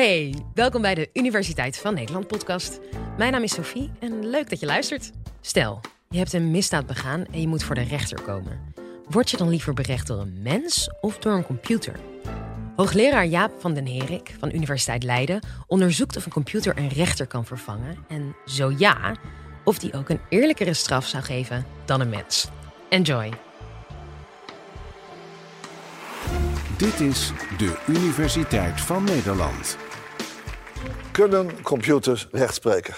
Hey, welkom bij de Universiteit van Nederland podcast. Mijn naam is Sophie en leuk dat je luistert. Stel, je hebt een misdaad begaan en je moet voor de rechter komen. Word je dan liever berecht door een mens of door een computer? Hoogleraar Jaap van den Herik van Universiteit Leiden onderzoekt of een computer een rechter kan vervangen en zo ja, of die ook een eerlijkere straf zou geven dan een mens. Enjoy. Dit is de Universiteit van Nederland. Kunnen computers rechtspreken?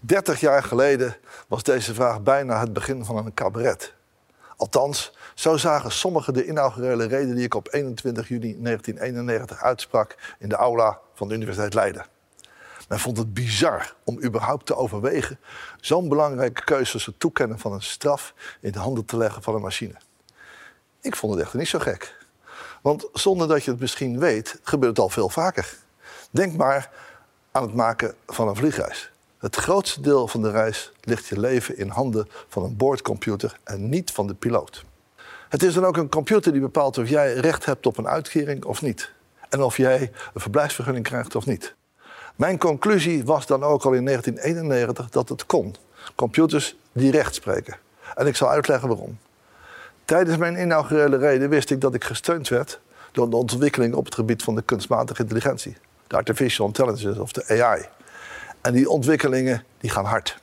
30 jaar geleden was deze vraag bijna het begin van een cabaret. Althans, zo zagen sommigen de inaugurele reden die ik op 21 juni 1991 uitsprak in de aula van de Universiteit Leiden. Men vond het bizar om überhaupt te overwegen zo'n belangrijke keuze als het toekennen van een straf in de handen te leggen van een machine. Ik vond het echter niet zo gek. Want zonder dat je het misschien weet, gebeurt het al veel vaker. Denk maar aan het maken van een vliegreis. Het grootste deel van de reis ligt je leven in handen van een boordcomputer en niet van de piloot. Het is dan ook een computer die bepaalt of jij recht hebt op een uitkering of niet. En of jij een verblijfsvergunning krijgt of niet. Mijn conclusie was dan ook al in 1991 dat het kon. Computers die recht spreken. En ik zal uitleggen waarom. Tijdens mijn inaugurele reden wist ik dat ik gesteund werd door de ontwikkeling op het gebied van de kunstmatige intelligentie. De artificial intelligence of de AI. En die ontwikkelingen die gaan hard.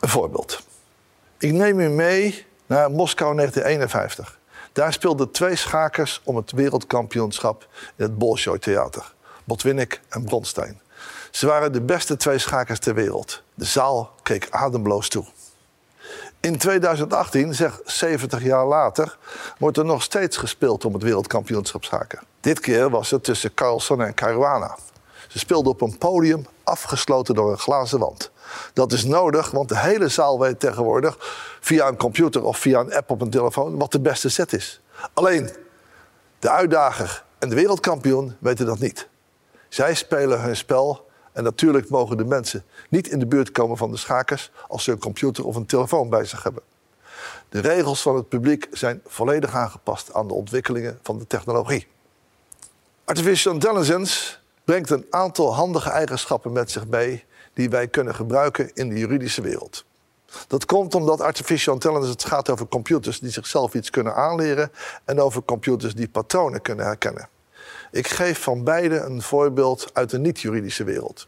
Een voorbeeld. Ik neem u mee naar Moskou 1951. Daar speelden twee schakers om het wereldkampioenschap in het Bolshoi Theater. Botwinnik en Bronstein. Ze waren de beste twee schakers ter wereld. De zaal keek ademloos toe. In 2018, zeg 70 jaar later, wordt er nog steeds gespeeld om het wereldkampioenschap schaken. Dit keer was het tussen Carlsen en Caruana. Ze speelden op een podium afgesloten door een glazen wand. Dat is nodig, want de hele zaal weet tegenwoordig via een computer of via een app op een telefoon wat de beste set is. Alleen de uitdager en de wereldkampioen weten dat niet. Zij spelen hun spel en natuurlijk mogen de mensen niet in de buurt komen van de schakers als ze een computer of een telefoon bij zich hebben. De regels van het publiek zijn volledig aangepast aan de ontwikkelingen van de technologie. Artificial intelligence brengt een aantal handige eigenschappen met zich mee die wij kunnen gebruiken in de juridische wereld. Dat komt omdat artificial intelligence het gaat over computers die zichzelf iets kunnen aanleren en over computers die patronen kunnen herkennen. Ik geef van beide een voorbeeld uit de niet-juridische wereld.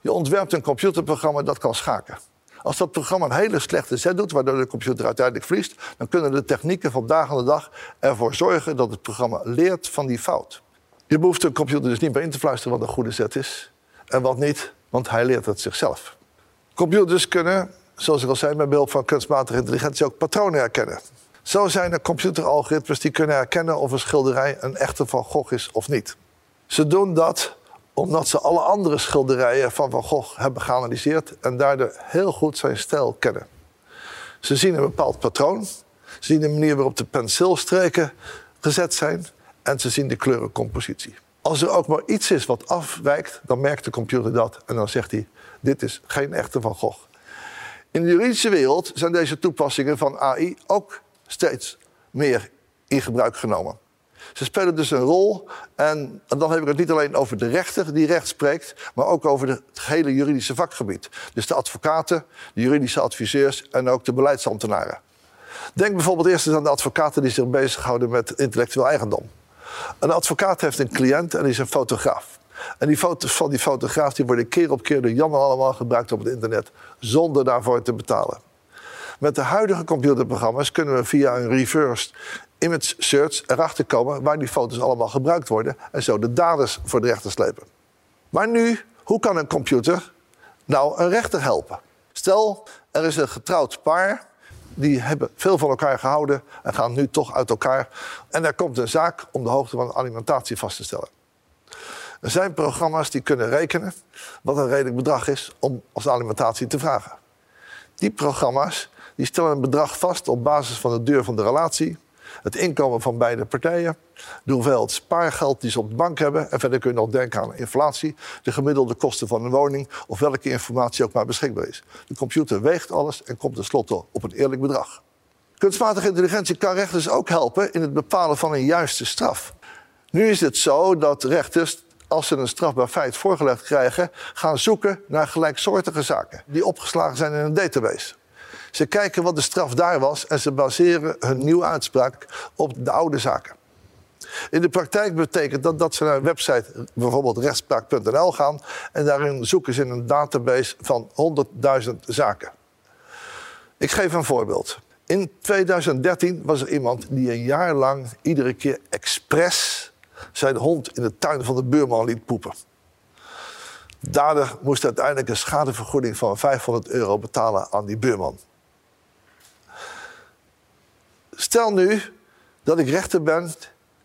Je ontwerpt een computerprogramma dat kan schaken. Als dat programma een hele slechte zet doet, waardoor de computer uiteindelijk verliest, dan kunnen de technieken vandaag aan de dag ervoor zorgen dat het programma leert van die fout. Je behoeft een computer dus niet meer in te fluisteren wat een goede zet is en wat niet, want hij leert het zichzelf. Computers kunnen, zoals ik al zei, met behulp van kunstmatige intelligentie ook patronen herkennen. Zo zijn er computeralgoritmes die kunnen herkennen of een schilderij een echte Van Gogh is of niet. Ze doen dat omdat ze alle andere schilderijen van Van Gogh hebben geanalyseerd en daardoor heel goed zijn stijl kennen. Ze zien een bepaald patroon, ze zien de manier waarop de penseelstreken gezet zijn en ze zien de kleurencompositie. Als er ook maar iets is wat afwijkt, dan merkt de computer dat en dan zegt hij: Dit is geen echte Van Gogh. In de juridische wereld zijn deze toepassingen van AI ook steeds meer in gebruik genomen. Ze spelen dus een rol. En, dan heb ik het niet alleen over de rechter die recht spreekt, maar ook over het hele juridische vakgebied. Dus de advocaten, de juridische adviseurs en ook de beleidsambtenaren. Denk bijvoorbeeld eerst eens aan de advocaten die zich bezighouden met intellectueel eigendom. Een advocaat heeft een cliënt en is een fotograaf. En die foto's van die fotograaf die worden keer op keer door Jan allemaal gebruikt op het internet, zonder daarvoor te betalen. Met de huidige computerprogramma's kunnen we via een reversed image search erachter komen waar die foto's allemaal gebruikt worden en zo de daders voor de rechter slepen. Maar nu, hoe kan een computer nou een rechter helpen? Stel, er is een getrouwd paar, die hebben veel van elkaar gehouden en gaan nu toch uit elkaar. En er komt een zaak om de hoogte van alimentatie vast te stellen. Er zijn programma's die kunnen rekenen wat een redelijk bedrag is om als alimentatie te vragen. Die programma's die stellen een bedrag vast op basis van de duur van de relatie, het inkomen van beide partijen, de hoeveelheid spaargeld die ze op de bank hebben. En verder kun je nog denken aan inflatie, de gemiddelde kosten van een woning of welke informatie ook maar beschikbaar is. De computer weegt alles en komt tenslotte op een eerlijk bedrag. Kunstmatige intelligentie kan rechters ook helpen in het bepalen van een juiste straf. Nu is het zo dat rechters als ze een strafbaar feit voorgelegd krijgen, gaan zoeken naar gelijksoortige zaken die opgeslagen zijn in een database. Ze kijken wat de straf daar was en ze baseren hun nieuwe uitspraak op de oude zaken. In de praktijk betekent dat dat ze naar een website, bijvoorbeeld rechtspraak.nl gaan en daarin zoeken ze in een database van 100.000 zaken. Ik geef een voorbeeld. In 2013 was er iemand die een jaar lang iedere keer expres zijn hond in de tuin van de buurman liet poepen. Dader moest uiteindelijk een schadevergoeding van 500 euro betalen aan die buurman. Stel nu dat ik rechter ben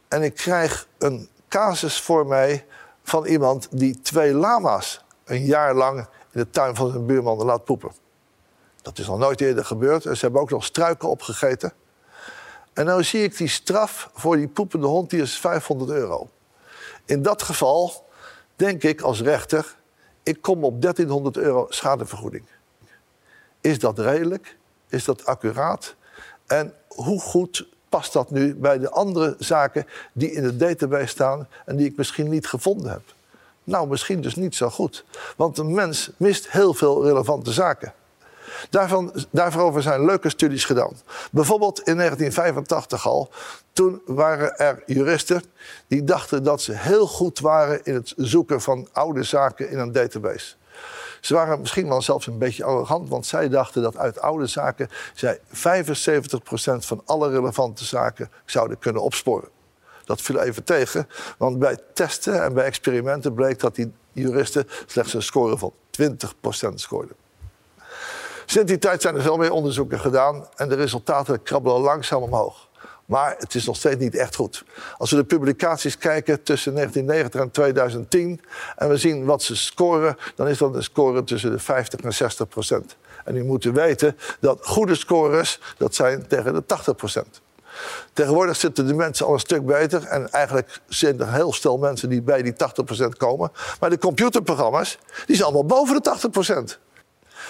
en ik krijg een casus voor mij van iemand die twee lama's een jaar lang in de tuin van zijn buurman laat poepen. Dat is nog nooit eerder gebeurd. En ze hebben ook nog struiken opgegeten. En nu zie ik die straf voor die poepende hond, die is 500 euro. In dat geval denk ik als rechter, ik kom op 1300 euro schadevergoeding. Is dat redelijk? Is dat accuraat? En hoe goed past dat nu bij de andere zaken die in de database staan en die ik misschien niet gevonden heb? Nou, misschien dus niet zo goed. Want een mens mist heel veel relevante zaken. Daarvan, daarvoor zijn leuke studies gedaan. Bijvoorbeeld in 1985 al. Toen waren er juristen die dachten dat ze heel goed waren in het zoeken van oude zaken in een database. Ze waren misschien wel zelfs een beetje arrogant, want zij dachten dat uit oude zaken zij 75% van alle relevante zaken zouden kunnen opsporen. Dat viel even tegen, want bij testen en bij experimenten bleek dat die juristen slechts een score van 20% scoorden. Sinds die tijd zijn er veel meer onderzoeken gedaan en de resultaten krabbelen langzaam omhoog. Maar het is nog steeds niet echt goed. Als we de publicaties kijken tussen 1990 en 2010 en we zien wat ze scoren, dan is dat een score tussen de 50 en 60 procent. En u moet weten dat goede scores, dat zijn tegen de 80 procent. Tegenwoordig zitten de mensen al een stuk beter. En eigenlijk zijn er heel stel mensen die bij die 80% komen. Maar de computerprogramma's, die zijn allemaal boven de 80%.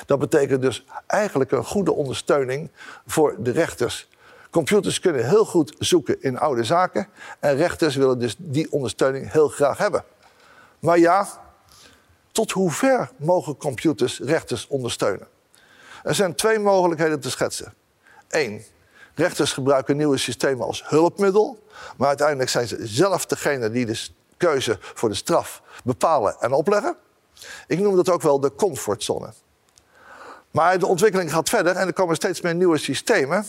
Dat betekent dus eigenlijk een goede ondersteuning voor de rechters. Computers kunnen heel goed zoeken in oude zaken en rechters willen dus die ondersteuning heel graag hebben. Maar ja, tot hoever mogen computers rechters ondersteunen? Er zijn twee mogelijkheden te schetsen. Eén, rechters gebruiken nieuwe systemen als hulpmiddel, maar uiteindelijk zijn ze zelf degene die de keuze voor de straf bepalen en opleggen. Ik noem dat ook wel de comfortzone. Maar de ontwikkeling gaat verder en er komen steeds meer nieuwe systemen.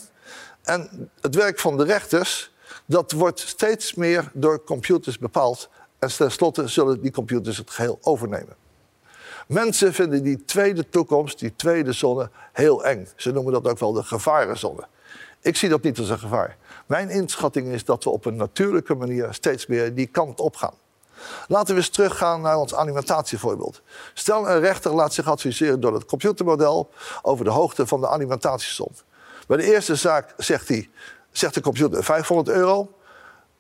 En het werk van de rechters, dat wordt steeds meer door computers bepaald. En tenslotte zullen die computers het geheel overnemen. Mensen vinden die tweede toekomst, die tweede zone, heel eng. Ze noemen dat ook wel de gevarenzone. Ik zie dat niet als een gevaar. Mijn inschatting is dat we op een natuurlijke manier steeds meer die kant op gaan. Laten we eens teruggaan naar ons alimentatievoorbeeld. Stel een rechter laat zich adviseren door het computermodel over de hoogte van de alimentatiesom. Bij de eerste zaak zegt, hij, zegt de computer 500 euro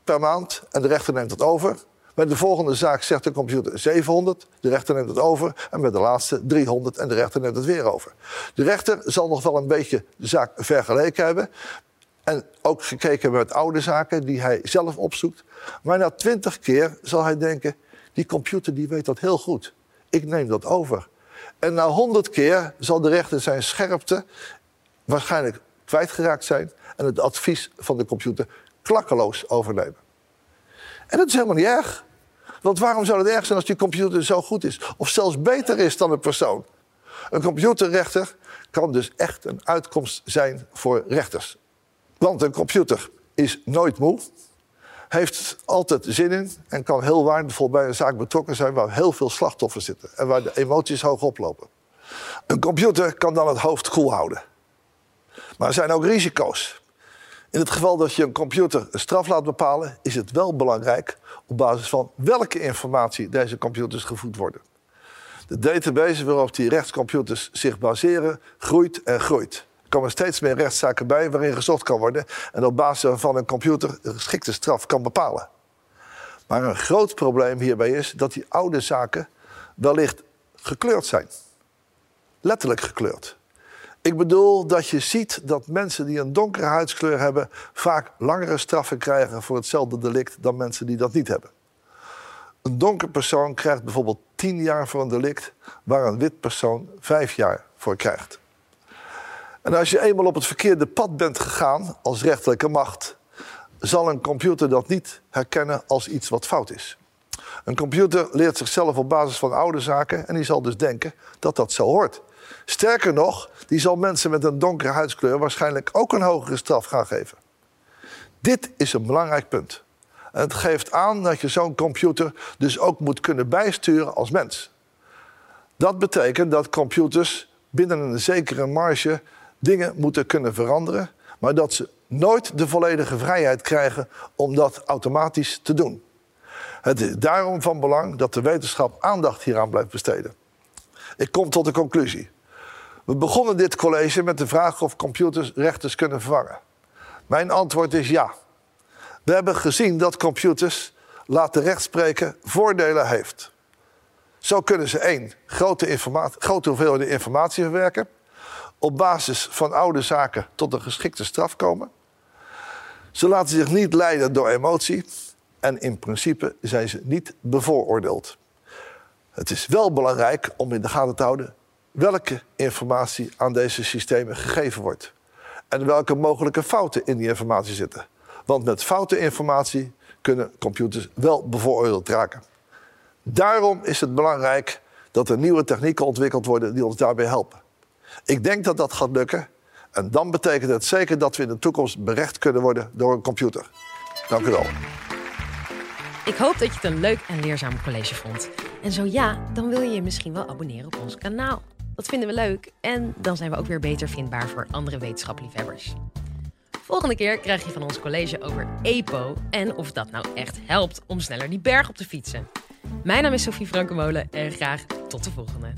per maand en de rechter neemt het over. Bij de volgende zaak zegt de computer 700, de rechter neemt het over. En bij de laatste 300 en de rechter neemt het weer over. De rechter zal nog wel een beetje de zaak vergeleken hebben. En ook gekeken met oude zaken die hij zelf opzoekt. Maar na twintig keer zal hij denken: die computer die weet dat heel goed. Ik neem dat over. En na honderd keer zal de rechter zijn scherpte waarschijnlijk kwijtgeraakt zijn en het advies van de computer klakkeloos overnemen. En dat is helemaal niet erg. Want waarom zou het erg zijn als die computer zo goed is? Of zelfs beter is dan een persoon? Een computerrechter kan dus echt een uitkomst zijn voor rechters. Want een computer is nooit moe, heeft altijd zin in en kan heel waardevol bij een zaak betrokken zijn waar heel veel slachtoffers zitten en waar de emoties hoog oplopen. Een computer kan dan het hoofd koel houden. Maar er zijn ook risico's. In het geval dat je een computer een straf laat bepalen, is het wel belangrijk op basis van welke informatie deze computers gevoed worden. De database waarop die rechtscomputers zich baseren, groeit en groeit komen steeds meer rechtszaken bij waarin gezocht kan worden en op basis waarvan een computer een geschikte straf kan bepalen. Maar een groot probleem hierbij is dat die oude zaken wellicht gekleurd zijn. Letterlijk gekleurd. Ik bedoel dat je ziet dat mensen die een donkere huidskleur hebben vaak langere straffen krijgen voor hetzelfde delict dan mensen die dat niet hebben. Een donker persoon krijgt bijvoorbeeld 10 jaar voor een delict, waar een wit persoon 5 jaar voor krijgt. En als je eenmaal op het verkeerde pad bent gegaan als rechterlijke macht, zal een computer dat niet herkennen als iets wat fout is. Een computer leert zichzelf op basis van oude zaken en die zal dus denken dat dat zo hoort. Sterker nog, die zal mensen met een donkere huidskleur waarschijnlijk ook een hogere straf gaan geven. Dit is een belangrijk punt. Het geeft aan dat je zo'n computer dus ook moet kunnen bijsturen als mens. Dat betekent dat computers binnen een zekere marge dingen moeten kunnen veranderen, maar dat ze nooit de volledige vrijheid krijgen om dat automatisch te doen. Het is daarom van belang dat de wetenschap aandacht hieraan blijft besteden. Ik kom tot de conclusie. We begonnen dit college met de vraag of computers rechters kunnen vervangen. Mijn antwoord is ja. We hebben gezien dat computers laten rechtspreken voordelen heeft. Zo kunnen ze één, grote, grote hoeveelheden informatie verwerken. Op basis van oude zaken tot een geschikte straf komen. Ze laten zich niet leiden door emotie. En in principe zijn ze niet bevooroordeeld. Het is wel belangrijk om in de gaten te houden welke informatie aan deze systemen gegeven wordt. En welke mogelijke fouten in die informatie zitten. Want met foute informatie kunnen computers wel bevooroordeeld raken. Daarom is het belangrijk dat er nieuwe technieken ontwikkeld worden die ons daarbij helpen. Ik denk dat dat gaat lukken. En dan betekent het zeker dat we in de toekomst berecht kunnen worden door een computer. Dank u wel. Ik hoop dat je het een leuk en leerzaam college vond. En zo ja, dan wil je je misschien wel abonneren op ons kanaal. Dat vinden we leuk en dan zijn we ook weer beter vindbaar voor andere wetenschapliefhebbers. Volgende keer krijg je van ons college over EPO en of dat nou echt helpt om sneller die berg op te fietsen. Mijn naam is Sophie Frankenmolen en graag tot de volgende.